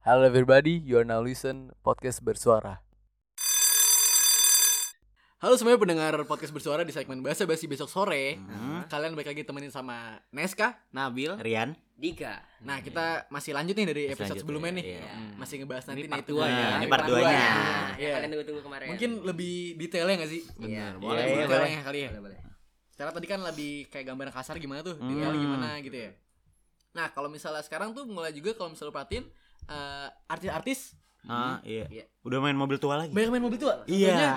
Hello everybody, you are now listen podcast bersuara. Halo semuanya pendengar podcast bersuara di segmen Bahasa Basi besok sore. Hmm. Kalian balik lagi temenin sama Neska. Nabil, Rian. Dika. Nah, kita masih lanjut nih dari episode Lanjut, sebelumnya nih. iya. Hmm, Masih ngebahas nanti Ini nih part itu dua dia. ya, ini part dua duanya. ya. Yang Iya. kalian tunggu-tunggu kemarin. Mungkin lebih detailnya gak sih? Iya. Boleh, Lebih boleh. detailnya kali ya. Boleh, boleh. Karena tadi kan lebih kayak gambaran kasar gimana tuh, Hmm. detail gimana gitu ya. Nah, kalau misalnya sekarang tuh mulai juga kalau misalnya lu perhatiin eh, artis-artis Ah, iya. Iya. Udah main mobil tua lagi. banyak main mobil tua. Iya. Contohnya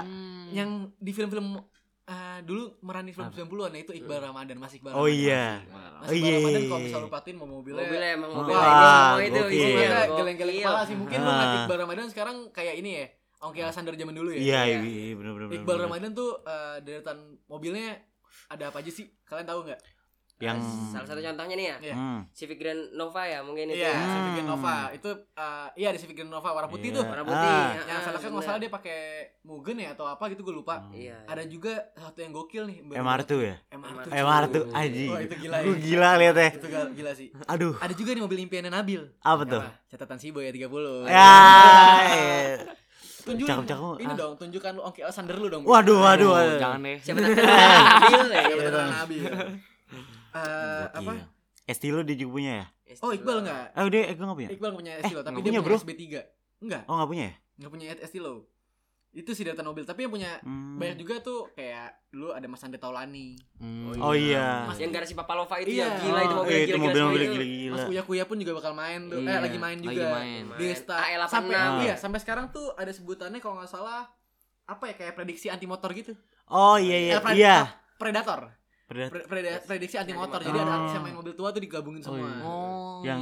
yang di film-film eh, dulu merani film 90-an ya itu Iqbal Ramadan, Mas Iqbal. Oh iya. Mas Oh, Iqbal iya, Ramadan iya, kalau iya. misalnya lu perhatiin mau mobilnya Mobilnya emang Oh, mobil wah, itu semua itu. isinya. Iya, geleng-geleng kepala sih. Mungkin lu Ah. ngeliat Iqbal Ramadan sekarang kayak ini ya. Ongki Alexander zaman dulu ya. Iya, Iya. iya, bener bener. Iqbal bener. Ramadan tuh eh, deretan mobilnya ada apa aja sih? Kalian tahu nggak? Yang Salah satu contohnya nih ya. Iya. Hmm. Civic Grand Nova ya mungkin itu. Iya, ya. Civic Hmm. Grand Nova. Itu eh, iya di Civic Grand Nova warna putih Iya. tuh. Warna putih. Ah. ya, Yang ah, salah kan nggak bener. salah dia pakai Mugen ya atau apa gitu gue lupa. Hmm. Iya. Ada juga satu yang gokil nih. baru- MR2 ya? MR2. MR tuh Oh, aji. Oh, itu gila ya. Gue gila liat ya. Itu gila, gila sih. Aduh, Ada juga nih mobil impiannya Nabil. apa tuh? Apa? Catatan si Boy ya 30. Ya. iya. Tunjukin. Cakep-cakep. Ini Ah. dong, tunjukkan lu Ongki Alexander lu dong. Waduh, waduh, Aduh, waduh. jangan deh. Siapa tahu Nabil ya. Siapa tahu Nabil. Eh, apa? Estilo dia juga punya ya? Oh, Iqbal enggak? Oh, dia Ego nggak punya? Iqbal punya Estilo, tapi nggak dia punya, punya bro. SB3. Enggak, Oh, nggak punya ya? enggak punya Estilo. Itu sih data mobil, tapi yang punya Hmm. banyak juga tuh kayak dulu ada Mas Ande Taulani. Hmm. Oh iya. Mas- Yang garasi Papalova itu Iya. ya gila itu Oh, mobil iya, itu gila-gila mobil-mobil semua itu. gila-gila. Mas Kuya Kuya pun juga bakal main tuh. Eh Iya, lagi main lagi juga. main. Desta AE86. sampai Ah. iya, sampai sekarang tuh ada sebutannya kalau nggak salah apa ya kayak prediksi anti motor gitu. Oh iya iya. Eh, Iya. ah, Predator. Predat- Pre- preda- prediksi anti motor. Jadi ada Oh. artis yang main mobil tua tuh digabungin Oh, semua. iya. Oh. Yang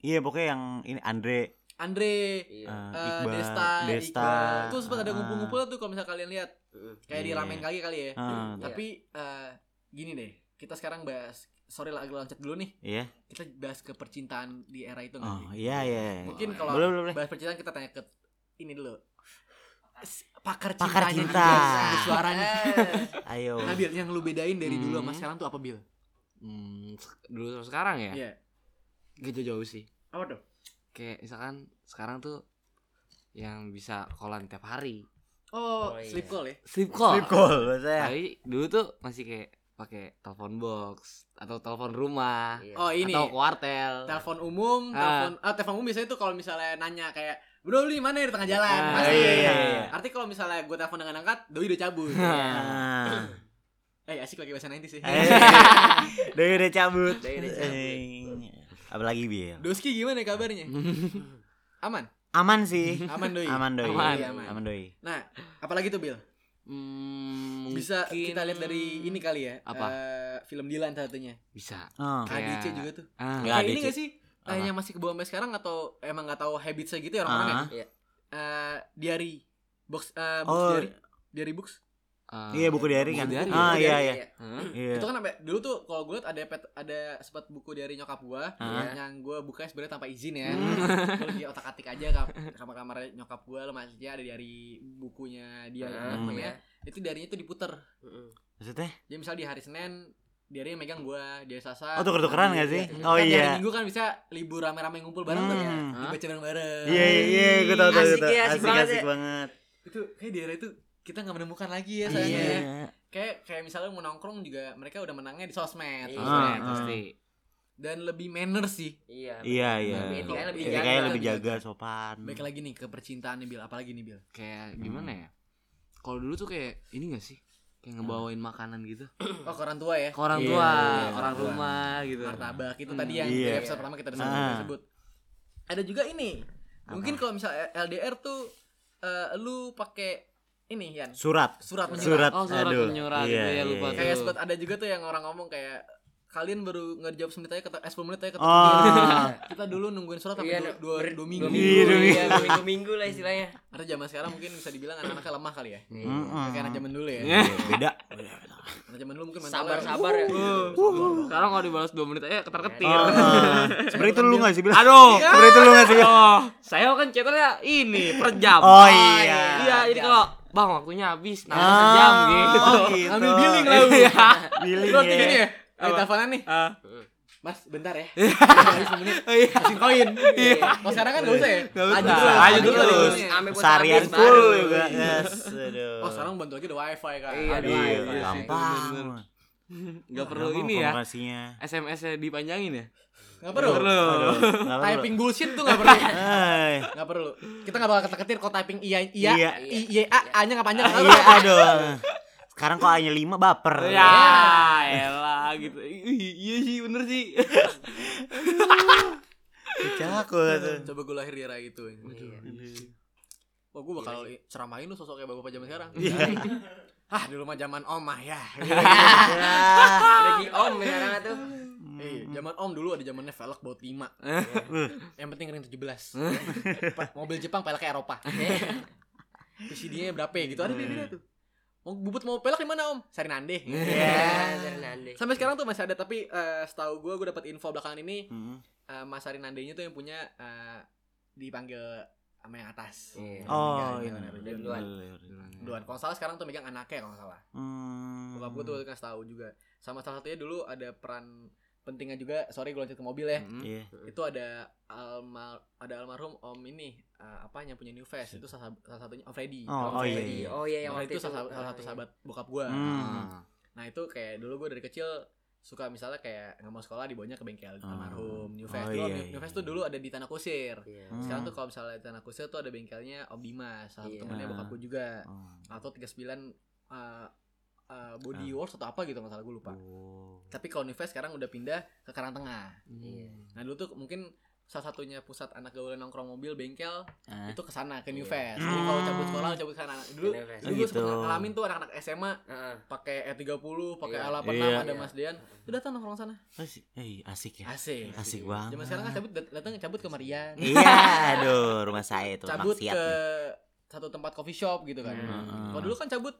iya pokoknya yang ini Andre Andre, Iya. eh, eh, Iqbal, Desta, Desta. Iqbal. Tuh sempat ada Ah. ngumpul-ngumpul tuh kalau misalnya kalian lihat Mm. kayak di Iya. ramen kali kali ya. Iya. Tapi eh, gini deh, kita sekarang bahas sorry lah agak loncat dulu nih. Iya. Kita bahas ke percintaan di era itu nggak Oh iya iya. Mungkin Oh, kalau boleh. bahas percintaan kita tanya ke ini dulu. Pakar Pakar cintanya cinta. juga, bersuaranya. Ayo. Nah, Bil, yang lu bedain dari dulu sama Hmm. sekarang tuh apa, Bil? Hmm, dulu sama sekarang ya? Iya. Gitu jauh sih. Apa tuh? Kayak misalkan sekarang tuh yang bisa callan tiap hari. Oh, Oh, iya. sleep call ya. Sleep call. Sleep call bahasanya. Tapi dulu tuh masih kayak pakai telepon box atau telepon rumah Iya. Oh, ini. atau kuartel. Telepon umum, Ah. telepon ah telepon umum biasanya tuh kalau misalnya nanya kayak Bro lu di mana ya di tengah jalan? Ah, Pasti. iya, iya, iya. Arti kalau misalnya gue telepon dengan angkat, doi udah cabut. Ah. eh asik lagi bahasa nanti sih. Eh, Doi udah cabut. Doi udah cabut. Eh, Apalagi Bil. Doski gimana kabarnya? Aman? Aman sih. Aman doi. Aman doi. Aman. Iya, aman. Aman doi. Nah, apalagi tuh Bil? Hmm, Bisa mungkin- kita lihat dari ini kali ya. Apa? eh, film Dilan satunya. Bisa. Oh. Kayak- ADC juga tuh. Ah, Kayak ini ADC. gak sih? Eh, Apa? yang masih ke bawah sampai sekarang atau emang gak tahu habitsnya gitu ya orang-orang Ah. ya? Eh, diary box eh, box Oh. diary diary books ah. Iya buku diary kan. Diary. Ah iya diary, iya. Hah? Iya. itu kan sampai dulu tuh kalau gue liat ada pet, ada sempat buku diary nyokap gue Ah. yang gue buka sebenarnya tanpa izin ya Hmm. gue lagi otak atik aja kam- kamar kamar nyokap gue lo maksudnya ada dari bukunya dia Ah, namanya iya. itu diarinya tuh diputer. Maksudnya? jadi misal di hari senin diary yang megang gue di hari selasa Oh, tuker-tukeran nggak sih? Oh, Kan iya. minggu kan bisa libur rame-rame ngumpul bareng tuh ya Hmm. dibaca bareng-bareng Iya iya iya, gue tau tau Asik ya, asik Asik banget asik ya. banget. itu kayak di era itu kita nggak menemukan lagi ya sayangnya Iya. ya. kayak kayak misalnya mau nongkrong juga mereka udah menangnya di sosmed Iya. sosmed. Ah, pasti. dan lebih manner sih Iya. Iya iya. Lebih iya. etikanya lebih jaga. lebih jaga sopan. baik lagi nih ke percintaan nih Bil apalagi nih Bil Kayak gimana ya? Kalau dulu tuh kayak ini gak sih? Kayak ngebawain makanan gitu. oh ke orang tua ya Ke orang Iya, tua, iya, orang tua. rumah gitu. martabak itu Hmm. tadi yang Iya. di episode pertama kita udah Ah. sebut ada juga ini mungkin kalau misalnya LDR tuh eh, lu pakai ini Yan Surat. surat menyurat Surat. Oh, surat Aduh. menyurat Iya, itu ya, lupa iya, kayak iya. sempat ada juga tuh yang orang ngomong kayak kalian baru ngejawab semenit aja kata eh 10 menit aja kata Oh. kita dulu nungguin surat Iya, sampai dua, dua, dua minggu Dua Iya, minggu, dua iya, dua minggu-minggu lah istilahnya. Atau zaman sekarang mungkin bisa dibilang anak-anaknya lemah kali ya. Nggak kayak anak zaman dulu ya Iya, Beda. anak zaman dulu mungkin mentalnya Sabar-sabar ya. Sekarang kalau dibalas 2 menit aja ketar-ketir. Oh, oh. Sebenarnya itu lu gak sih bilang? Aduh. Sebenarnya itu lu gak sih bilang? Oh, saya kan cetannya ini per jam. Oh iya. Iya, jadi kalau Bang waktunya habis, nah Ah, sejam gitu. oh, gitu. Ambil billing lah lu. Iya. Billing ya. gini ya Ada teleponan nih Ah. Mas, bentar ya. Lagi semenit. Kasih koin. Kalau sekarang kan gak usah ya. Nggak usah. Lanjut dulu. Seharian habis full juga. Yes. Aduh. Oh, sekarang bantu lagi ada wifi kan. Iya, ada Aduh, wifi. Iya, gampang. Nggak perlu ini ya. SMS-nya dipanjangin ya? Nggak perlu. Perlu. Typing bullshit tuh gak perlu. Hai. Gak perlu. Kita gak bakal ketar-ketir kalau typing iya iya Iya. iya a a-nya gak panjang. Iya, aduh. Sekarang kok hanya 5 baper. Ya, elah gitu. Iya sih, bener sih. Jago tuh. Coba gue lahir di era itu. Iya. Wah, gue bakal ceramahin lu sosok kayak bapak zaman sekarang. Iya. ah, dulu mah zaman omah ya. Ya. Di om sekarang tuh. Eh, zaman om dulu ada zamannya velg baut 5. Yang penting ring 17. Pa- Mobil Jepang peleknya Eropa. PCD-nya berapa ya gitu ada beda tuh. Mau bubut mau pelek di mana om? Sarinande. Iya, Fernande. Sampai sekarang tuh masih ada tapi eh, setahu gue gue dapat info belakangan ini Hmm. eh, Mas Sarinandenya tuh yang punya eh, dipanggil sama yang atas. Iya. Oh, iya. yang- yang- Duluan. Duluan. Kalau salah sekarang tuh megang anaknya kalau salah. Hmm. Bokap gue tuh kasih tahu juga. Sama salah satunya dulu ada peran pentingnya juga. Sorry gue loncat ke mobil ya. Hmm. Iya. Itu ada almar ada almarhum Om ini eh, apa yang punya New Face itu salah, salah satunya Om Freddy. Oh, Om oh, iya, Freddy. iya. Oh iya yang waktu Freddy itu itu salah, salah satu Ah, sahabat bokap gue. Hmm. Nah itu kayak dulu gue dari kecil suka misalnya kayak nggak mau sekolah dibawanya ke bengkel Oh. almarhum New Face. Oh, Dulu iya, New, iya. New Face tuh dulu ada di Tanah Kusir. Iya. Hmm. Sekarang tuh kalau misalnya di Tanah Kusir tuh ada bengkelnya Om Dimas, salah satu Iya. temennya bokap gue juga. Oh. Atau 39 uh, uh, Body Wars atau apa gitu nggak salah gue lupa. Oh. Tapi kalau Face sekarang udah pindah ke Karangtengah. Iya. Nah dulu tuh mungkin salah satunya pusat anak gaul nongkrong mobil bengkel Ah. itu ke sana ke New Iya. Jadi kalau cabut sekolah cabut ke sana. Dulu dulu gue gitu. sempet ngalamin tuh anak-anak SMA Heeh. pakai E30, pakai Iya. A86 Iya. ada Iya. Mas Dean. Udah datang nongkrong sana. Asik. Eh, asik ya. Asik. Asik banget. Zaman sekarang kan cabut dat- datang cabut ke Marian. Iya, aduh, rumah saya itu cabut ke nih. satu tempat coffee shop gitu kan. Hmm. Kalau dulu kan cabut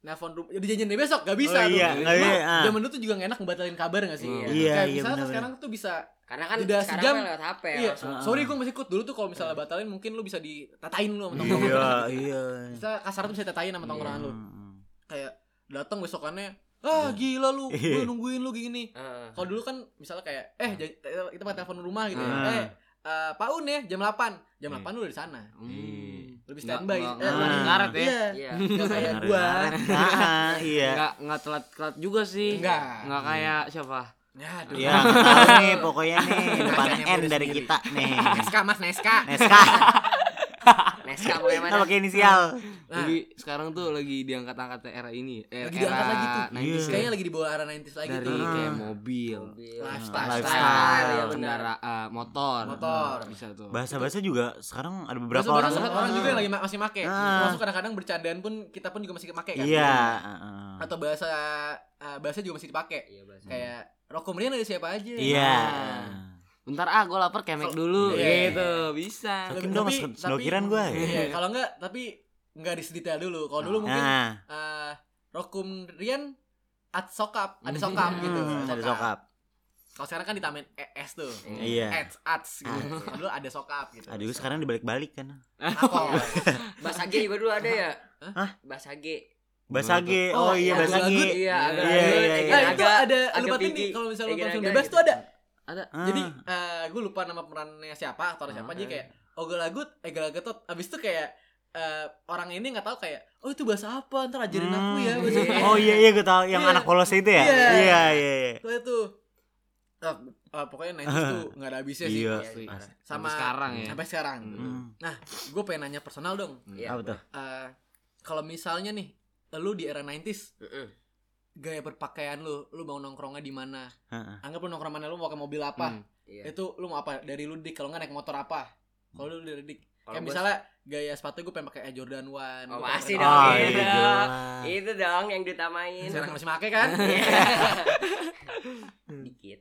nelfon rum- ya dijanjiin deh besok gak bisa Oh, tuh. iya, nggak Cuma bisa, ah. Zaman dulu tuh juga gak enak ngebatalin kabar gak sih? Iya. Iya, Kayak iya, misalnya benar-benar. sekarang tuh bisa Karena kan Udah sekarang sejam. kan lewat HP Iya. Ah. sorry gue masih ikut dulu tuh kalau misalnya batalin mungkin lu bisa ditatain lu sama tongkrongan. Iya, iya. Bisa kasar tuh bisa ditatain sama tongkrongan lu. Hmm. Kayak datang besokannya, ah gila lu, Iya. gue nungguin lu gini. Kalau dulu kan misalnya kayak, eh kita pakai telepon rumah gitu. ya. Ah. Eh, eh, Pak Un ya jam 8 Jam Iya. 8 lu udah di sana. Hmm. Lebih Nggak- standby. nggak- nggak lari- ngaret ya? Iya. Iya. Nggak kayak gua. Ah, iya. Nggak nggak telat-telat juga sih. Enggak. Nggak kayak siapa? Ya, aduh. Iya, tahu nih pokoknya nih depan N dari sendiri. kita nih. Neska Mas Neska. Neska, Neska bagaimana? kita pakai inisial. Nah, Jadi sekarang tuh lagi diangkat-angkat era ini, eh, Lagi era diangkat lagi tuh. 90s Iya. ya. kayaknya lagi di bawah arah 90s lagi dari tuh. kayak mobil, Mobil. Lifestyle. Lifestyle, ya benar. kendaraan, motor, Motor. bisa tuh. Bahasa-bahasa juga sekarang ada beberapa orang. sekarang orang juga yang lagi ma- masih make. Ah. Masuk kadang-kadang bercandaan pun kita pun juga masih make kan. Iya. heeh. Atau bahasa eh, bahasa juga masih dipakai. Iya, bahasa. Kayak Roko Merian ada siapa aja. Iya. Bentar ah, gue lapar kemek dulu, Iya. gitu, bisa. Bikin dong Tapi- snokiran gue. Iya, kalau enggak tapi enggak di detail dulu. Kalau dulu mungkin Nah, eh Rokum Rian at sokap, ada sokap gitu. hmm, ada sokap. Kalau sekarang kan ditamain ES tuh. Iya. Ats, ats gitu. Kalau dulu ada sokap gitu. Ah, dulu sekarang dibalik-balik kan. Bahasa G juga dulu ada ya? Hah? Bahasa G. Basage. Oh, Oh, iya iya, Basage. Iya, agak Iya, iya, agak- iya. Nah, itu agak- ada lu agak batin pinky. nih kalau misalnya bebas gitu. tuh ada. Ada. Ah. Jadi eh gue lupa nama perannya siapa aktor siapa aja kayak Ogel Agut, Egel Gatot. Abis itu kayak eh, orang ini nggak tahu kayak oh itu bahasa apa ntar ajarin aku ya Hmm. bahasa Oh iya iya gue tahu yang Iya. anak polos itu ya. Iya. Iya iya iya. Itu itu Ah, ah, pokoknya 90s tuh nggak ada habisnya sih Iya. Iya, Asli. parah. sama Sampai sekarang ya. sampai sekarang Hmm. nah gue pengen nanya personal dong Iya. Apa tuh? Eh, kalau misalnya nih lu di era 90s Heeh. Gaya berpakaian lu lu mau nongkrongnya di mana Heeh. anggap lu nongkrong mana lu mau pakai mobil apa Hmm. Iya. itu lu mau apa dari lu dik kalau nggak naik motor apa kalau lu dari dik kayak misalnya gaya sepatu gue pengen pakai Air Jordan One Oh, pasti dong. Oh, iya. iya. jelas. Itu dong yang ditamain. sekarang masih pakai kan Dikit.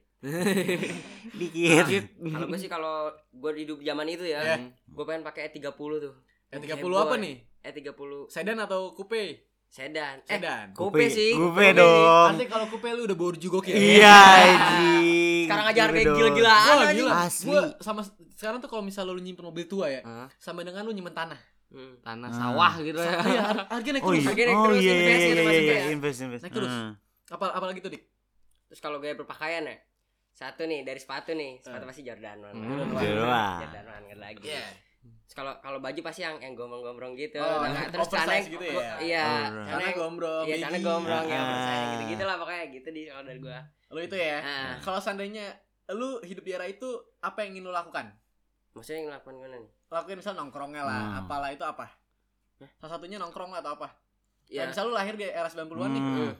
Dikit. Kalau gue sih kalau gue hidup zaman itu ya, Iya. gue pengen pakai E30 tuh. yang Yang 30 apa nih E30 sedan atau coupe sedan. Eh, sedan coupe sih. Coupe Coupe dong. Nanti kalau coupe lu udah borju gokil Iya anjing. Sekarang aja harga gila-gilaan anjing. gila. Asli. Gua sama sekarang tuh kalau misalnya lu nyimpen mobil tua ya, Hah? sama dengan lu nyimpen tanah. Hmm. Tanah Ah. sawah gitu ya. Iya, har- harga naik Oh terus. iya. Harganya naik Oh terus, iya invest iya iya iya ya. invest invest. Naik terus. Hmm. Apa apalagi tuh, Dik? Terus kalau gaya berpakaian ya, Satu nih dari sepatu nih, sepatu pasti Jordan One. Hmm, Jordan. Jordan One nggak lagi. Iya. Kalau kalau baju pasti yang yang gombrong-gombrong gitu. Oh, Nah, terus celana gitu ya? Iya, Oh, celana Karena gombrong. Iya, celana gombrong ya, oversize gitu-gitu lah pokoknya gitu di kalau dari gua. Lu itu ya. Ah. Kalau seandainya lu hidup di era itu apa yang ingin lu lakukan? Maksudnya ngelakuin gimana nih? Lakuin misal nongkrongnya lah, Hmm. apalah itu apa? Salah satunya nongkrong lah atau apa? Ya, Ya, misal lu lahir di era 90-an nih. Hmm.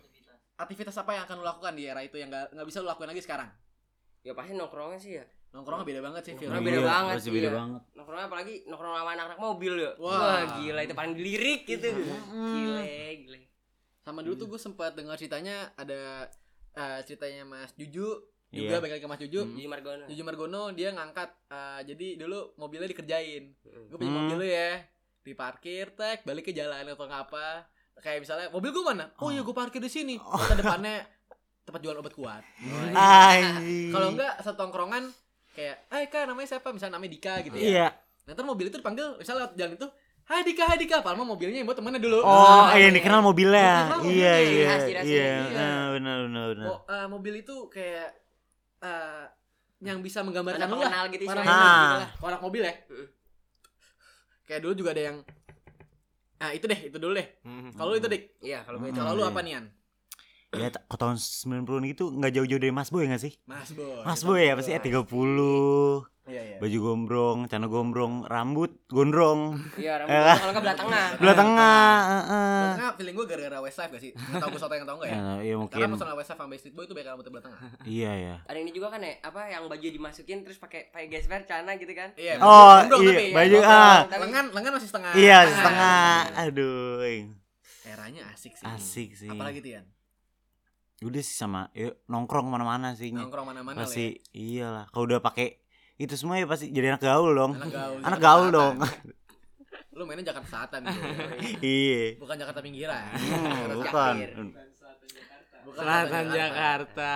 Aktivitas apa yang akan lu lakukan di era itu yang gak, nggak bisa lu lakuin lagi sekarang? ya pasti nongkrongnya sih ya. Nongkrongnya beda banget sih, Phil. Nongkrongnya beda Iya, banget, pasti beda iya. banget. Nongkrong apalagi nongkrong sama anak-anak mobil ya. Wah. Wah, gila itu paling dilirik gitu. Gile, gile. Sama dulu tuh gue sempat dengar ceritanya ada eh, ceritanya Mas Juju juga Iya. balik ke Mas Juju. Jadi Margono. Juju Margono dia ngangkat eh, jadi dulu mobilnya dikerjain. Gue punya Hmm. mobil lu ya. Diparkir, tek, balik ke jalan atau ngapa. Kayak misalnya mobil gue mana? Oh, iya gue parkir di sini. Kota depannya tempat jual obat kuat. Anjing. Kalau enggak satu tongkrongan kayak, "Eh, Kak, namanya siapa?" Misalnya namanya Dika gitu ya. Iya. Nah, ntar mobil itu dipanggil misalnya lewat jalan itu, "Hai Dika, hai Dika." Padahal mah mobilnya yang buat temennya dulu. Oh, Nah, yang dikenal mobilnya. Dikenal Iya, mobilnya. iya. Ciri Iya, khasnya. Ah, benar benar benar. Oh, eh, mobil itu kayak eh, yang bisa menggambarkan lah. gitu Orang istilahnya. Ah. mobil gitu lah. Orang mobil ya. Heeh. Kayak dulu juga ada yang Ah, itu deh, itu dulu deh. Kalau lu itu Dik, Iya, kalau gue Hmm. itu. kalau lu iya. apa nian? Ya, ke tahun 90-an gitu nggak jauh-jauh dari Mas Boy nggak sih? Mas Boy. Mas Boy ya pasti E30. Iya, iya. Baju gombrong, celana gombrong, rambut gondrong. Iya, rambut Eh, gua kalau enggak belah tengah. Belah tengah, heeh. Tengah feeling gue gara-gara Westlife gak sih? Gak tau gue soto yang tau gak ya? Ya, iya Karena mungkin. personal Westlife sama Backstreet Boy itu banyak rambut belah tengah Iya ya. Ada ini juga kan ya, apa yang baju dimasukin terus pakai pakai gesper celana gitu kan? Iya Oh, gondrong iya, tapi ya. baju Gondrong. ah. Lengan, lengan masih setengah Iya, Ah. setengah. Aduh. Eranya asik sih Asik sih. Apalagi Tian? Udah sih sama yuk, nongkrong mana-mana sih. Nongkrong mana-mana lah ya Pasti iyalah. Kalau udah pakai itu semua ya pasti jadi anak gaul dong. Anak gaul Anak gaul dong. Lu mainnya Jakarta Selatan gitu Iya. Bukan Jakarta pinggiran Hmm, bukan. Bukan Selatan Jakarta.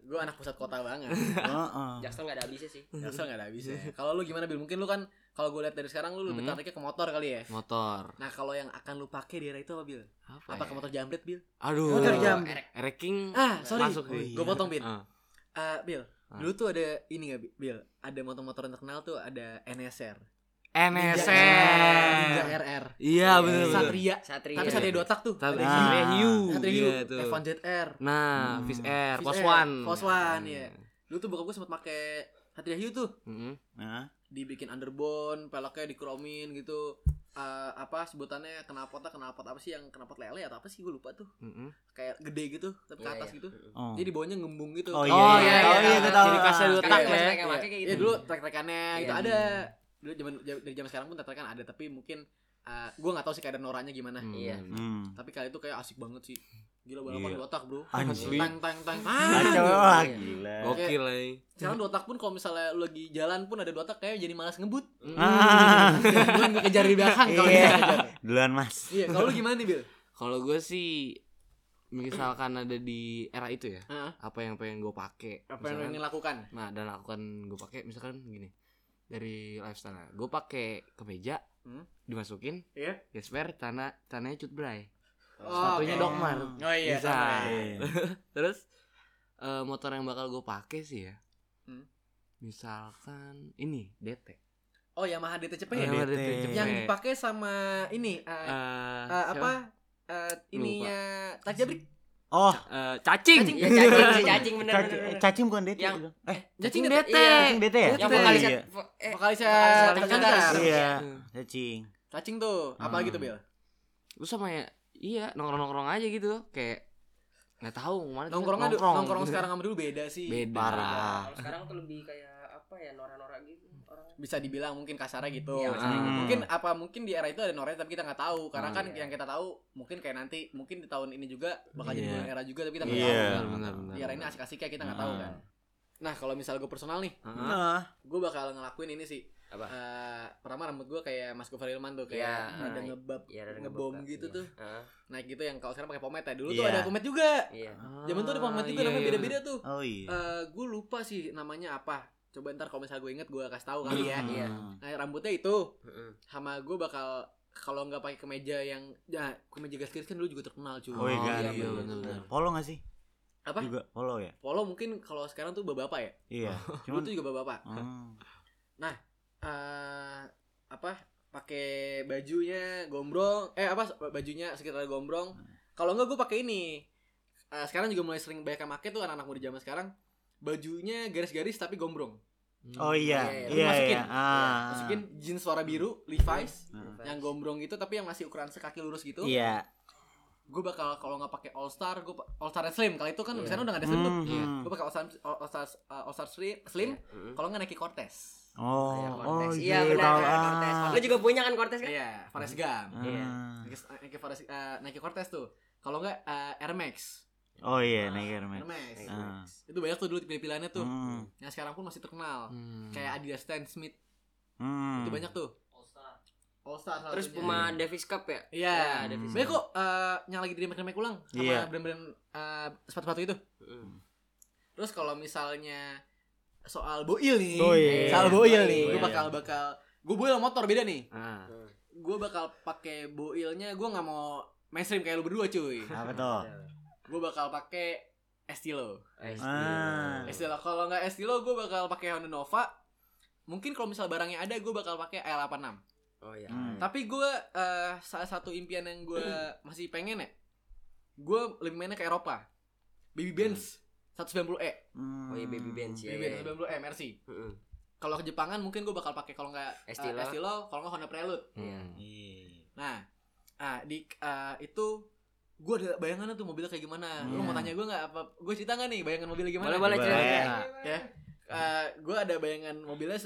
Gue anak pusat kota banget Heeh. Jackson enggak ada habisnya sih. Jaksel gak ada habisnya Kalau lu gimana Bil? Mungkin lu kan Kalau gue lihat dari sekarang lu lebih Hmm. tertariknya ke motor kali ya Motor. Nah kalau yang akan lu pakai di era itu apa Bil? Apa? Apa ya? ke motor jambret Bil? Aduh. Motor jam. Ranking Ah sorry masuk sih. Gue potong Bil Ah. Eh, Bil Ah. Dulu tuh ada ini gak Bil? Ada motor-motor yang terkenal tuh ada NSR NSR. Ninja RR Iya bener bener. Satria Satria. Tapi Satria dua tak tuh Satria Ah. Satria Hiu. Satria Iya, Hiu tuh. F1 ZR Nah, Hmm. Fish Air, Air, One. Pos One, iya. Dulu tuh bokap gue sempet pakai Satria Hiu tuh Mm-mm. Nah, dibikin underbone, peleknya dikromin gitu. Eh, apa sebutannya knalpotnya knalpot apa sih yang knalpot lele atau apa sih gue lupa tuh. Mm-mm. Kayak gede gitu, tapi ke Iya, atas iya. gitu. oh. Jadi bawahnya ngembung gitu. Oh, Kayak- iya, Oh, iya, iya, tahu, iya, iya, iya. gue tahu. Ciri khasnya dua Sekarang tak masih ya. banyak yang pakai kayak Iya gitu. dulu trek-trekannya itu Iya. ada. Dulu zaman dari zaman sekarang pun trek-trekan ada, tapi mungkin eh gue nggak tahu sih keadaan noranya gimana. Hmm, Iya. Hmm. Tapi kali itu kayak asik banget sih. Gila balapan Iya. dua tak, Bro. Anjing. Tang tang tang. Kacau Ah, gila. Gokil lah. Sekarang dua tak pun kalau misalnya lu lagi jalan pun ada dua tak kayak jadi malas ngebut. Ah. Bukan gue kejar di belakang kalau kejar. Duluan Mas. Iya, kalau lu gimana nih, Bil? Kalau gue sih misalkan ada di era itu ya, Heeh. apa yang pengen gue pakai? Apa yang Misalkan- ingin lakukan? Nah, dan lakukan gue pakai misalkan gini. Dari lifestyle. Gue pakai kemeja, Hmm. dimasukin Iya. gesper tanah tanahnya cut bray. Oh, Sepatunya oke. Dokmar. Oh iya, Bisa. ya. Iya. Terus eh, motor yang bakal gue pakai sih ya. Hmm. Misalkan ini DT. Oh, Yamaha DTCP Oh, ya? DT. DT. Yang dipakai sama ini Eh, eh, siapa? apa? Eh, ininya Tak Jabrik. Oh, Eh, cacing. Iya, cacing, sih, cacing bener caci- bener. bener. cacing bukan DT. Yang- bilang. eh, Cacing DT. DT. Iya. cacing DT ya? Yang DT. vokalisnya Iya. eh. Jabrik. Iya, Hmm. cacing. Cacing tuh. Apa Hmm. gitu, Bil? Lu sama ya iya nongkrong-nongkrong aja gitu kayak nggak tahu Nongkrongnya nongkrong, nongkrong gitu. sekarang sama dulu beda sih. beda Parah. Sekarang tuh lebih kayak apa ya norak-norak gitu orang. Bisa dibilang mungkin kasarnya gitu. Iya, Misalnya kasarnya. Mungkin apa mungkin di era itu ada Nornya tapi kita nggak tahu. Karena Hmm, kan iya. yang kita tahu mungkin kayak nanti mungkin di tahun ini juga bakal jadi Iya. bulan era juga tapi kita nggak Iya. tahu. benar Di era ini asik-asiknya kita nggak tahu Hmm. kan. Nah, kalau misal gue personal nih, Heeh. Nah, gue bakal ngelakuin ini sih. Apa? Eh, pertama rambut gue kayak Mas Gofar Hilman tuh kayak Iya. ada ngebab Iya, ada ngebom ngebab, gitu iya. tuh. Heeh, naik gitu yang kalau sekarang pakai pomade ya dulu tuh Iya. ada pomade juga Iya. zaman tuh ada pomade juga Ah, namanya iya, beda-beda tuh oh iya. Eh gue lupa sih namanya apa coba ntar kalau misalnya gue inget gue kasih tahu kali ya Iya. nah rambutnya itu Heeh. sama gue bakal kalau nggak pakai kemeja yang ya kemeja gaskis kan dulu juga terkenal cuy Oh iya, Oh, kan. iya, iya. Polo gak sih? Apa? Juga polo ya? Polo mungkin kalau sekarang tuh bapak ya. Iya. Dulu Cuman tuh juga bapak. Hmm. eh apa pakai bajunya gombrong eh apa bajunya sekitar gombrong kalau enggak gue pakai ini Eh, sekarang juga mulai sering banyak yang make tuh anak-anak muda zaman sekarang bajunya garis-garis tapi gombrong Oh iya, Iya, Lu iya, masukin. iya. Ah. masukin jeans warna biru Levi's Hmm. yang gombrong itu tapi yang masih ukuran sekaki lurus gitu Iya. gue bakal kalau nggak pakai All Star gue All Star Slim kalau itu kan Iya. misalnya udah nggak ada slim tuh Hmm, Iya. hmm. gue pakai All Star All Star, All Star Slim, slim Mm. kalau nggak Nike Cortez Oh, Iya, oh Cortez. iya, Iya, benar. tahu. Cortez. Ah. Lo juga punya kan Cortez kan? iya Forrest Gump Iya. Ah. Nike, Nike, Forest, eh, Nike Cortez tuh. Kalau enggak eh, Air Max. Oh iya, Nike Air Max. Air Max. Ah. Itu banyak tuh dulu pilih-pilihannya tuh. Hmm. Yang sekarang pun masih terkenal. Hmm. Kayak Adidas Stan Smith. Hmm. Itu banyak tuh. All Star. salah Terus satunya. Puma Davis Cup ya? Iya. Ya, Davis Banyak kok eh, yang lagi di remake ulang sama Iya. brand-brand eh, sepatu-sepatu itu. Mm. Terus kalau misalnya soal boil nih. Boil. Soal boil nih. Gue bakal bakal gue boil motor beda nih. Ah. Gue bakal pakai boilnya gue nggak mau mainstream kayak lu berdua cuy. Apa tuh? Gue bakal pakai Estilo. Ah. Estilo kalau nggak Estilo gue bakal pakai Honda Nova. Mungkin kalau misal barangnya ada gue bakal pakai L86. Oh iya. Hmm. Tapi gue eh, salah satu impian yang gue masih pengen ya. Gue lebih mainnya ke Eropa. Baby Benz 190E. Hmm. Oh iya Baby Benz ya. Baby Benz 190E Mercy. Mm-mm. Kalau ke Jepangan mungkin gue bakal pakai kalau nggak eh, Estilo. Estilo, kalau nggak Honda Prelude. Iya. Iya. Nah, ah, di eh, itu gue ada bayangannya tuh mobilnya kayak gimana. Lu Iya. mau tanya gue nggak apa? Gue cerita nggak nih bayangan mobilnya gimana? Boleh boleh Boleh. cerita. ya gue ada bayangan mobilnya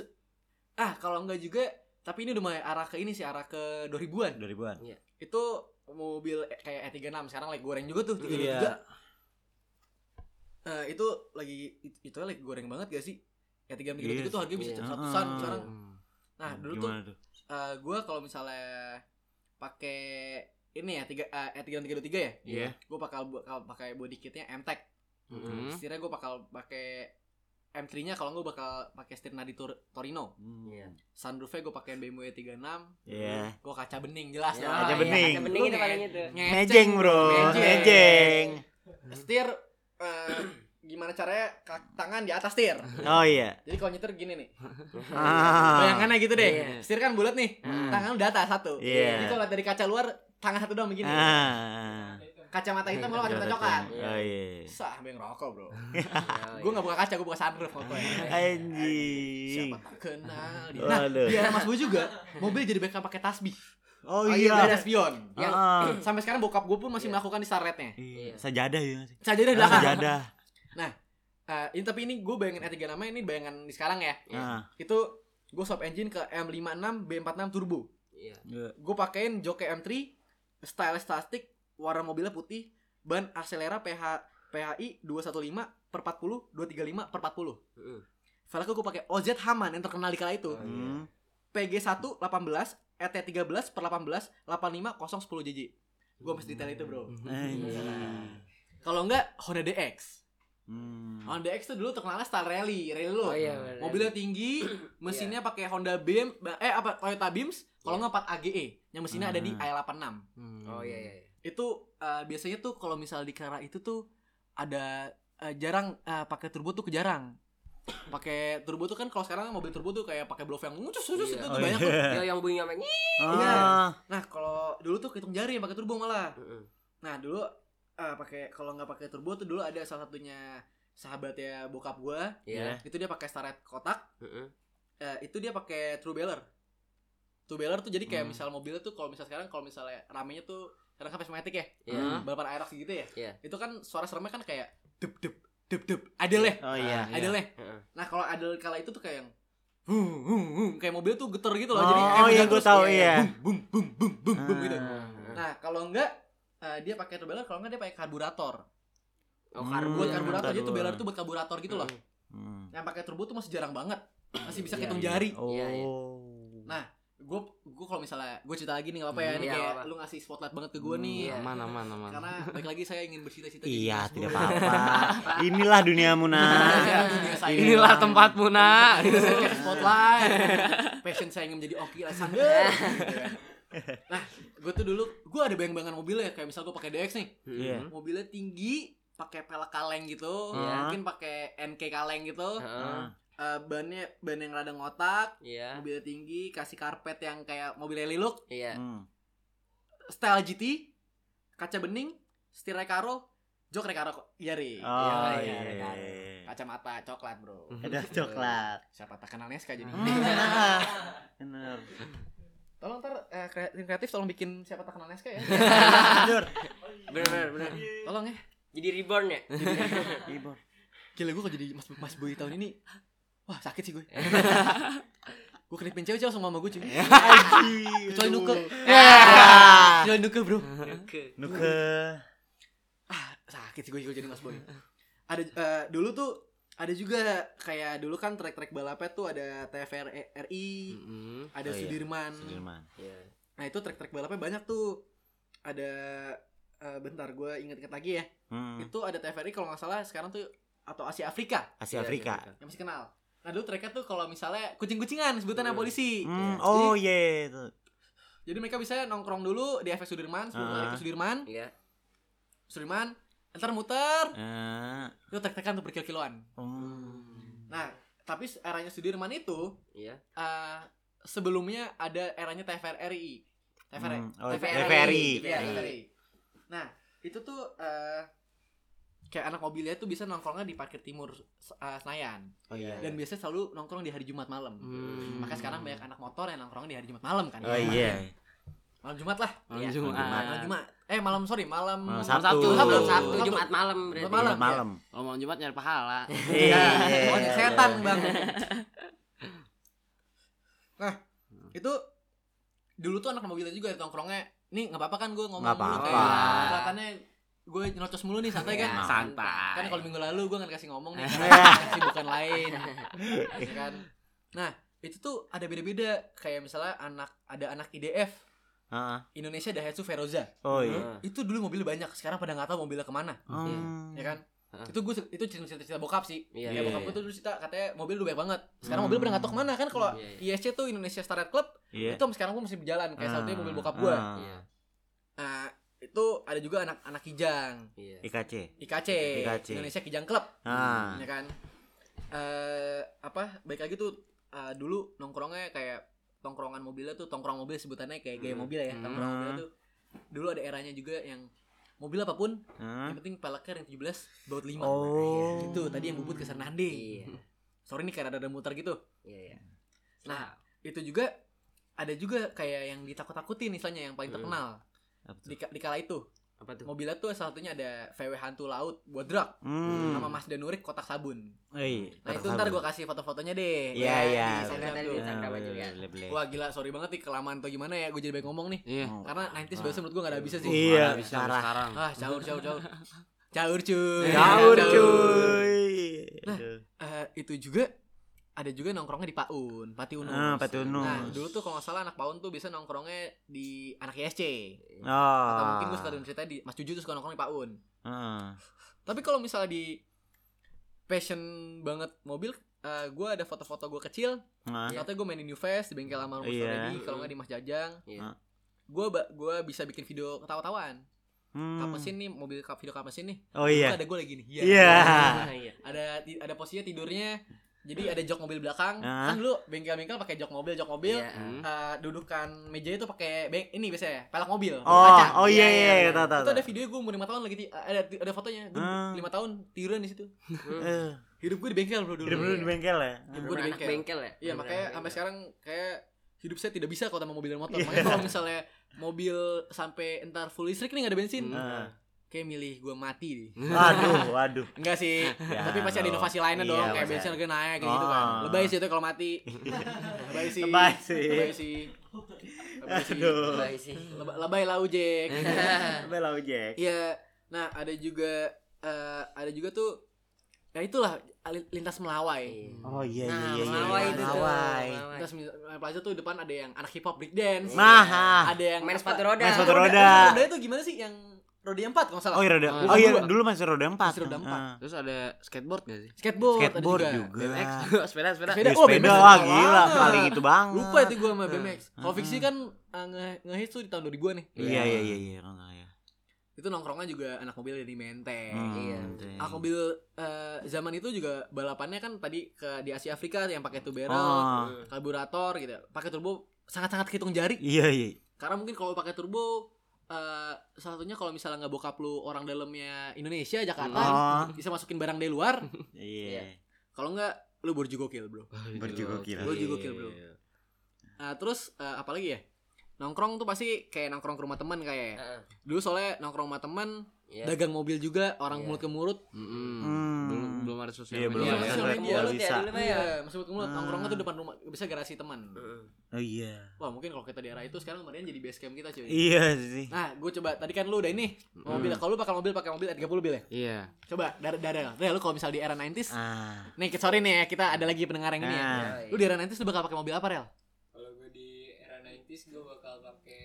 ah kalau enggak juga tapi ini udah mulai arah ke ini sih arah ke 2000-an 2000-an. itu mobil e- kayak E36 sekarang lagi goreng juga tuh 323 Iya. Eh, itu lagi itu, itu lagi goreng banget gak sih E36 Iya, itu harganya bisa iya. ratusan sekarang nah dulu tuh Gimana tuh? gue kalau misalnya pakai ini ya tiga uh, E36 ya Iya. gue bakal bakal pakai body kitnya M-Tech Hmm. Setirnya gue bakal pakai M3 nya kalau gue bakal pakai setir Nadi Tor- Torino Hmm. Iya. sunroofnya gue pakai BMW 36 Iya. gue kaca bening jelas Ya, dong. Kaca iya, bening. Kaca bening itu nge- paling itu. Mejeng, Bro. Mejeng. Setir eh, gimana caranya tangan di atas setir Oh iya. jadi kalau nyetir gini nih Ah. bayangannya gitu deh Iya. setir kan bulat nih Hmm. tangan di atas satu Iya. jadi kalau dari kaca luar tangan satu doang begini Ah. kacamata hitam kalau kacamata coklat Oh iya. sah beng rokok bro gue nggak buka kaca gue buka sunroof pokoknya Anjing. siapa tak kenal dia. nah Waduh. di era mas gue juga mobil jadi backup pakai tasbih Oh Oh iya. iya, ada spion Yang- Ah. sampai sekarang bokap gue pun masih Iya. melakukan di starretnya Iya. Sajadah ya nggak sih? saja deh Ah, belakang Sajadah. Eh, ini tapi ini gue bayangin E3 nama ini bayangan di sekarang ya Ah. itu gue swap engine ke M56 B46 turbo Iya. Iya. gue pakein jok M3 style plastik warna mobilnya putih ban Accelera PH PHI 215 per 40 235 per 40 Mm-mm. velgnya gue pakai OZ Haman yang terkenal di kala itu Oh, iya. Hmm. PG1 18 ET13 per 18 85 010 JJ gue mesti detail itu bro Anjing. kalau enggak Honda DX Hmm. Honda DX tuh dulu terkenalnya style rally rally lo Oh iya. bener. mobilnya tinggi mesinnya pakai Honda Beam eh apa Toyota Beams kalau nggak 4 AGE E, yang mesinnya ada di Hmm. i86 Hmm. Oh iya iya. iya. itu eh, biasanya tuh kalau misal di Kara itu tuh ada eh, jarang eh, pakai turbo tuh jarang pakai turbo tuh kan kalau sekarang mobil turbo tuh kayak pakai blow yang ngucus ngucus itu Iya. tuh Oh, banyak iya. tuh. Ya yang bunyi sama Ah. nah kalau dulu tuh hitung jari yang pakai turbo malah nah dulu eh, pakai kalau nggak pakai turbo tuh dulu ada salah satunya sahabatnya bokap gua Iya. itu dia pakai starret kotak Mm-mm. eh, itu dia pakai true baler true baler tuh jadi kayak Hmm. misal mobilnya tuh kalau misal sekarang kalau misalnya ramenya tuh sekarang kan Prismatic ya Iya. balapan Aerox gitu ya Iya. itu kan suara seremnya kan kayak dep dep dep dep adel ya Oh iya. Ah, adel ya Heeh. nah kalau adel kala itu tuh kayak yang hum, hum, hum, kayak mobil tuh geter gitu loh Oh, jadi oh iya, terus tahu, iya. bum bum bum bum bum gitu Ah. nah kalau enggak eh, dia pakai true baler kalau enggak dia pakai karburator Oh Hmm. karbu. buat Iya, karburator jadi karburator. tuh buat karburator gitu loh Hmm. yang pakai turbo tuh masih jarang banget masih bisa Iya, hitung iya. jari Oh. Iya, iya. Nah, gue gue kalau misalnya gue cerita lagi nih nggak apa ya Hmm, nih iya, kayak apa-apa. lu ngasih spotlight banget ke gue nih Iya. Aman aman aman. karena balik lagi saya ingin bercita-cita Iya, tidak Boy. apa-apa. Inilah duniamu Iya, dunia saya. Inilah tempatmu nak. Ini saya cek spotlight passion saya ingin menjadi Oki gitu kan. nah gue tuh dulu gue ada bayang-bayangan mobilnya kayak misal gue pakai DX nih Iya. mobilnya tinggi pakai pelek kaleng gitu, Iya. mungkin pakai NK kaleng gitu. Heeh. Eh, bannya ban yang rada ngotak, Iya. mobilnya tinggi, kasih karpet yang kayak mobil rally look, Iya. Hmm. style GT, kaca bening, setir Recaro, jok Recaro kok. Iya, Ri. Oh Iya, iya. iya, iya, iya. Kacamata coklat, Bro. Ada coklat. Siapa tak kenal Neska jadi. Hmm. Bener. Tolong ntar eh, tim kreatif tolong bikin siapa tak kenal Neska ya. Jujur. Bener bener bener. tolong ya. Jadi reborn ya? Ibu. Gila gue kok jadi Mas Mas Boy tahun ini. Wah, sakit sih gue. gue kenipin cewek-cewek sama mama gue cuy. Kecuali Nuke. Kecuali Nuke, Bro. Nuke. Ah, sakit sih gue juga jadi Mas Boy. Ada eh, dulu tuh ada juga kayak dulu kan trek-trek balapnya tuh ada TVRI, Mm-mm. ada Oh, iya. Sudirman. Sudirman. Iya. Nah, itu trek-trek balapnya banyak tuh. Ada eh, bentar gue inget-inget lagi ya. Hmm. Itu ada TVRI kalau nggak salah sekarang tuh atau Asia Afrika Asia Iya, Afrika. yang masih kenal. Nah, dulu treknya tuh kalau misalnya kucing-kucingan sebutannya Hmm. polisi. Hmm, Jadi- oh iya itu. Jadi mereka bisa nongkrong dulu di FX Sudirman, sebelum Ah. balik ke Sudirman, Iya. Sudirman, ntar muter, Eh, itu trek-trekan tuh berkilo-kiloan. hmm. Nah, tapi eranya Sudirman itu Iya. eh, sebelumnya ada eranya TVRI. TVRI. Hmm, oh, TVRI. TVRI. Iya, TVRI. Nah, itu tuh eh, kayak anak mobilnya tuh bisa nongkrongnya di parkir timur eh, Senayan. Oh iya. Dan biasanya selalu nongkrong di hari Jumat malam. Hmm. Makanya sekarang banyak anak motor yang nongkrong di hari Jumat malam kan. Oh iya. Malam Jumat lah. Malam Iya, Jumat. Malam Jumat. Eh malam sorry, malam Malam Sabtu. Sabtu. Sabtu. Sabtu. Jumat malam berarti. Jumat malam. Malam. malam. Kalau malam Jumat nyari pahala. Iya. Pokoknya setan, Bang. Nah, itu dulu tuh anak mobilnya juga nongkrongnya. Nih nggak apa-apa kan gue ngomong Nggak dulu apa-apa. kayak kelihatannya gue nyerocos mulu nih santai kan. Ya, santai. Kan kalau minggu lalu gue nggak dikasih ngomong nih. bukan lain. Ya kan. Nah, itu tuh ada beda-beda kayak misalnya anak ada anak IDF Heeh. Indonesia Daihatsu Feroza. Oh iya. Itu dulu mobilnya banyak, sekarang pada nggak tahu mobilnya ke mana. Hmm. Ya kan? Itu gue itu cerita-cerita bokap sih. Iya, ya iya, bokap iya. gue tuh dulu cerita katanya mobil udah banyak banget. Sekarang Hmm. mobil pada nggak tahu ke mana kan kalau Iya, ISC tuh Indonesia Star Ride Club Iya. itu sekarang gue masih berjalan kayak satunya mobil bokap Ah, gue. ah. Iya. Nah, itu ada juga anak anak Kijang, Iya. IKC. IKC, IKC. Indonesia Kijang Club, Ah. ya kan? Eh apa? Baik lagi tuh eh, dulu nongkrongnya kayak tongkrongan mobilnya tuh tongkrong mobil sebutannya kayak gaya Hmm. mobil ya. Tongkrong Hmm. mobilnya tuh dulu ada eranya juga yang mobil apa pun Hah? yang penting peleknya yang 17 baut 5. Oh. Itu tadi yang bubut ke Sernande. Iya. Sorry nih kayak ada muter gitu. Iya, iya. Nah, itu juga ada juga kayak yang ditakut-takutin misalnya yang paling Hmm. terkenal? Di, di kala itu. apa tuh? Mobilnya tuh salah satunya ada VW Hantu Laut buat drag Hmm. sama Mas Danurik kotak sabun. Oh, iya. Nah, itu ntar gue kasih foto-fotonya deh. Iya, Ya, iya. boleh. Wah gila, sorry banget nih kelamaan atau gimana ya, gue jadi banyak ngomong nih. Iya. Oh. Karena 90s bahasa menurut gue gak ada habisnya sih. Iya. Bisa sekarang. Ah, caur, caur, caur. Caur cuy. Caur cuy. Nah. Eh, itu juga ada juga nongkrongnya di Paun, Pati Unus. Ah, Pati Unus. Nah, dulu tuh kalau nggak salah anak Paun tuh bisa nongkrongnya di anak ISC. Oh. Atau mungkin gue suka cerita di Mas Juju tuh suka nongkrong di Paun. Ah. Tapi kalau misalnya di passion banget mobil, eh, gue ada foto-foto gue kecil. Ah. Katanya gue main di New Fest di bengkel sama Mas Iya. Freddy, kalau nggak di Mas Jajang. Iya. Gue gue bisa bikin video ketawa-tawaan. Hmm. Kamesin nih, mobil kap- video kamesin nih. Oh iya. Ada gue lagi nih. Iya. Ah, iya. Ada ada posisinya tidurnya. Jadi ada jok mobil belakang. Ah. Kan dulu bengkel-bengkel pakai jok mobil, jok mobil. Iya. Hmm. eh, dudukan mejanya tuh pakai beng- ini biasanya pelek mobil Oh, kaca. oh iya Iya, iya, iya, iya, tahu tahu. itu ada video gue umur lima tahun lagi ti- ada ada fotonya gue Ah. lima tahun tiduran di situ Eh, hidup gue di bengkel bro dulu hidup dulu di bengkel ya. Hidup gua di bengkel. bengkel ya? iya makanya sampai sekarang kayak hidup saya tidak bisa kalau sama mobil dan motor Iya. makanya kalau misalnya mobil sampai entar full listrik nih gak ada bensin Ah. Kayak milih gue mati deh Waduh, waduh. enggak sih Ya, tapi pasti ada dong. inovasi lainnya Iya, dong kayak bensin harga naik kayak gitu kan Oh. lebay sih itu kalau mati lebay sih Lebay sih. lebay sih lebay sih Aduh. Baik sih. Leba- lebay lah ujek. Iya. Nah, ada juga eh, ada juga tuh ya itulah lintas melawai. Oh iya Nah, iya iya. Melawai iya. itu tuh. Melawai. Melawai. Lintas Melawai Plaza tuh depan ada yang anak hip hop break dance. Nah, ada yang Main sepatu roda. Main sepatu roda. Sepatu roda itu gimana sih yang roda empat kalau nggak salah? Oh iya roda. Ah, Oh iya dulu masih roda empat. Masih roda empat. Ah. Terus ada skateboard gak sih? Skateboard, Skateboard ada juga. BMX, sepeda, sepeda. Sepeda. Sepeda, Oh, wah lama gila, paling itu banget. Lupa itu gua sama BMX. Kalau Ah. fiksi kan eh, nge ngehits tuh di tahun 2000-an nih. Iya iya iya iya kalau nggak ya. itu nongkrongnya juga anak mobil jadi menteng Hmm, Iya. deh. Anak mobil eh, zaman itu juga balapannya kan tadi ke di Asia Afrika yang pakai two barrel, Oh, karburator gitu. Pakai turbo sangat-sangat hitung jari. iya iya. Karena mungkin kalau pakai turbo eh salah satunya kalau misalnya nggak bokap lu orang dalamnya Indonesia Jakarta Oh, bisa masukin barang dari luar. iya. Kalau nggak lu gokil, Bro. Berjugo gila. Berjugo gokil, bro. Nah, terus eh, apa lagi ya? Nongkrong tuh pasti kayak nongkrong ke rumah teman kayak. Heeh. Dulu soalnya nongkrong sama teman, Iya. dagang mobil juga, orang Iya. mulut ke mulut. Mm-mm. Hmm. belum belum ada sosial Iya, belum Iya, ada sosial mulut media. ya Bisa. dulu ya. Iya, masih mulut ke mulut. Ah. Nongkrongnya tuh depan rumah, bisa garasi teman. Heeh. Oh iya. Wah, mungkin kalau kita di daerah itu sekarang lumayan jadi base camp kita, cuy. Iya sih. Nah, gue coba tadi kan lu udah ini mobil. Kalau lu pakai mobil pakai mobil 30 bil ya? Iya. Coba dari dari dari lu kalau misal di era 90s, Ah. nih sorry nih ya, kita ada lagi pendengar yang ini ya. Ah. Iya, Lu di era 90s lu bakal pakai mobil apa, Rel? Kalau gue di era 90s gue bakal pakai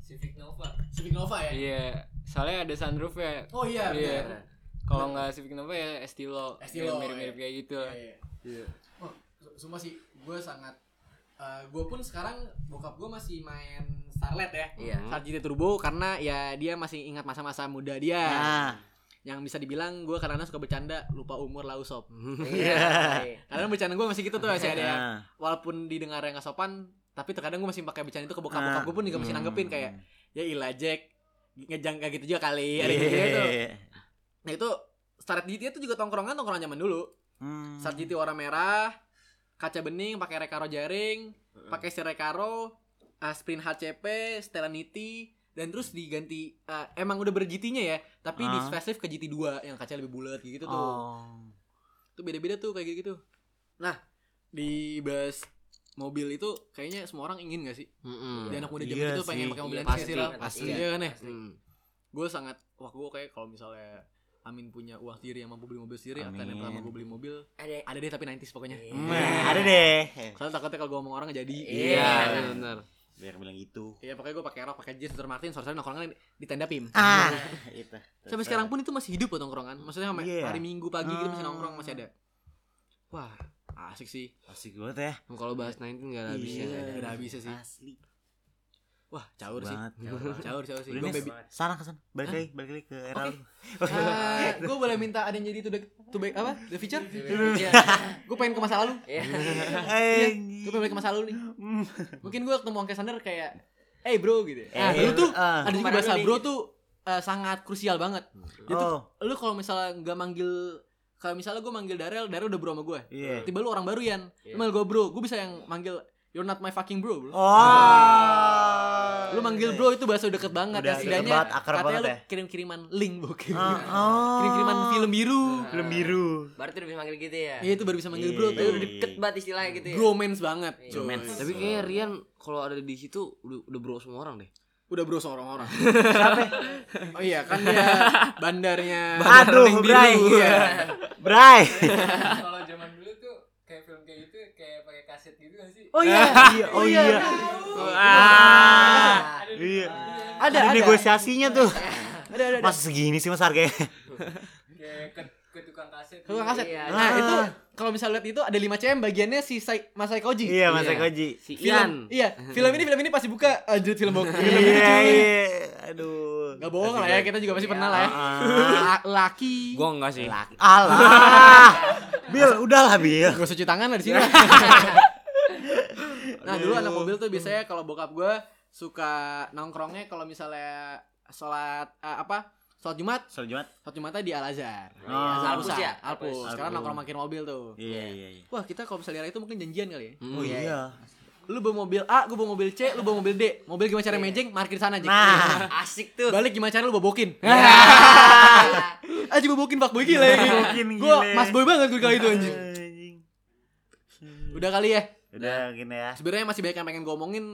Civic Nova. Civic Nova ya? Iya, soalnya ada sunroof ya. Oh iya, Iya. Kalau nggak Civic Nova ya Estilo. Estilo, mirip-mirip iya. kayak gitu. Iya, iya. Iya. Oh, sumpah sih, gue sangat gue pun sekarang bokap gue masih main Starlet ya Iya. Star GT Turbo karena ya dia masih ingat masa-masa muda dia Nah, yang bisa dibilang gue kadang-kadang suka bercanda lupa umur lau sob Iya. kadang bercanda gue masih gitu tuh masih ada ya nah. walaupun didengar yang gak sopan tapi terkadang gue masih pakai bercanda itu ke bokap bokap gue pun juga masih Hmm. nanggepin kayak ya ilah Jack ngejang kayak gitu juga kali ada gitu gitu Iya. nah itu Starlet GT itu juga tongkrongan tongkrongan zaman dulu Hmm. Star GT warna merah, kaca bening, pakai rekaro jaring, pakai setir rekaro, uh, sprint HCP, Stellanity, dan terus diganti uh, emang udah ber-GT-nya ya, tapi di Ah. facelift ke GT2 yang kaca lebih bulat gitu tuh. Oh. Itu beda-beda tuh kayak gitu. Nah, di bus mobil itu kayaknya semua orang ingin gak sih? Mm-mm. Di anak muda Iya zaman itu pengen sih. pakai mobil Iya, yang pasti, sih, Ral. pasti. Iya kan ya? Mm. Gue sangat, wah gue kayak kalau misalnya Amin punya uang sendiri yang mampu beli mobil sendiri, atau yang Amin. mampu beli mobil, Ada ada deh tapi 90s pokoknya. Iya. Nah, ada deh. Soalnya takutnya kalau gue ngomong orang gak jadi. Iya. Iya, benar. Biar bilang gitu. Iya pokoknya gue pakai rok, pakai jeans, Dr. Martin, sore-sore nongkrongan di tenda pim. Ah, itu. Sampai sekarang pun itu masih hidup loh nongkrongan. Maksudnya sampai Iya. hari Minggu pagi gitu masih Ah. nongkrong masih ada. Wah, asik sih. asik banget ya. Kalau bahas 19 enggak ada habisnya. Iya, gak ada habisnya sih. Asli. Wah, caur sih. Banget. Caur, caur sih. Gue baby. sana ke sana. Balik lagi, balik lagi ke era Oke. lu. gue boleh minta ada yang jadi to the, to back apa? The feature? Iya. gue pengen ke masa lalu. Iya. Iya, gue pengen balik ke masa lalu nih. Mungkin gue ketemu Angke Sander kayak, eh bro gitu. Nah, Eh, dulu tuh ah. ada juga bahasa bro tuh eh, sangat krusial banget. Itu Oh, lu kalau misalnya nggak manggil kalau misalnya gue manggil Darel, Darel udah bro sama gue. iya. Tiba lu orang baru Yan. Lu Iya. manggil gue bro, gue bisa yang manggil You're not my fucking bro, bro. Oh. Lu manggil bro itu bahasa udah deket banget. Udah ya, setidaknya banget, katanya lu ya. kirim-kiriman link, bu. Ah, oh. Kirim-kiriman film biru. Film biru. Baru tuh udah bisa manggil gitu ya. Iya itu baru bisa manggil bro iya, tuh. Udah deket banget istilahnya gitu ya. bromance banget. Cuy. Bromance. Tapi kayak Rian kalau ada di situ udah udah bro semua orang deh. Udah bro sama orang-orang. oh iya kan dia bandarnya. Aduh. Bray. Iya. Bray. Kalau zaman dulu tuh kayak film kayak gitu kayak pakai kaset gitu gak sih? Oh iya. Iya, oh iya. Ah. Iya. Ada Ada ada. negosiasinya tuh. Ada ada. ada. Masa segini sih Mas harganya? Kayak tukang kaset. Tukang kaset. Iya, Nah, iya. itu kalau misalnya lihat itu ada 5 cm bagiannya si Sai, Mas Saikoji. Iya, Mas Iya. Koji. Si Film, Ian. iya, film ini film ini pasti buka anjir film bokep. Film Iya, cuy. iya. Aduh. Gak bohong lah ya, kita juga pasti pernah lah ya. Ah. La- Laki. Gua enggak sih. Laki. Alah. Bil, udahlah Bil. Gue cuci tangan lah di sini. nah, dulu anak mobil tuh biasanya kalau bokap gue suka nongkrongnya kalau misalnya sholat eh, apa? Sholat Jumat, Soal Jumat. sholat Jumatnya di Al Azhar. Oh. Alpus Pusat. ya? Alpus. Alpus. Sekarang Alpus. nongkrong makin mobil tuh. Iya, iya, iya. Wah, kita kalau misalnya itu mungkin janjian kali ya. Oh iya. Lu bawa mobil A, gue bawa mobil C, lu bawa mobil D. Mobil gimana cara mejeng, parkir sana aja. Nah. Asik tuh. Balik gimana cara lu bobokin? Ah. Aja bobokin fuckboy gila ya. Bobokin, Gue mas boy banget gue kali itu anjing. Anjing. Udah kali ya. Udah gini ya. Sebenarnya masih banyak yang pengen gue omongin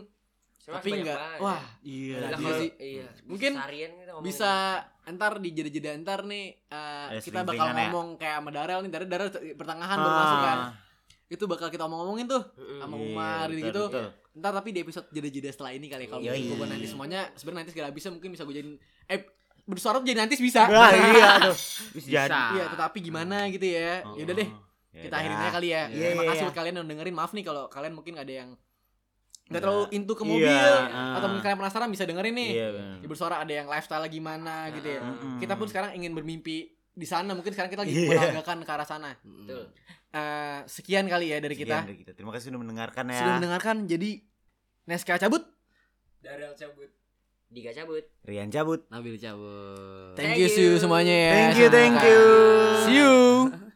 Cuma tapi enggak. banget. Wah, Iya. Iya kalau sih. iya. Mungkin kita ngomongin. bisa entar di jeda-jeda entar nih Ada kita bakal ya? ngomong kayak sama Darel nih Darel Darel pertengahan Ah. baru masuk kan itu bakal kita omong-omongin tuh sama Iya, Umar betul, gitu betul. ntar tapi di episode jeda-jeda setelah ini kali kalau Yoi. gue nanti semuanya sebenarnya nanti segala bisa mungkin bisa gue jadiin eh bersuara tuh jadi nanti bisa Wah, iya aduh. Bisa Bisa. jadi. iya tetapi gimana gitu ya Oh, ya udah deh oh. kita Yaudah. akhirin aja kali ya Iya, terima iya, kasih iya. buat kalian yang udah dengerin maaf nih kalau kalian mungkin ada yang nggak terlalu into ke Iya, mobil ah. atau mungkin kalian penasaran bisa dengerin nih Iya di bersuara ada yang lifestyle gimana gitu ya Mm-mm. kita pun sekarang ingin bermimpi di sana mungkin sekarang kita lagi Iya. menanggakan ke arah sana Betul. Eh, sekian kali ya dari kita dari kita. Terima kasih sudah mendengarkan ya. sudah mendengarkan jadi Neska cabut Darel cabut. Diga cabut. Rian cabut. Nabil cabut thank Thank you see you you. semuanya ya Thank you, thank you. see you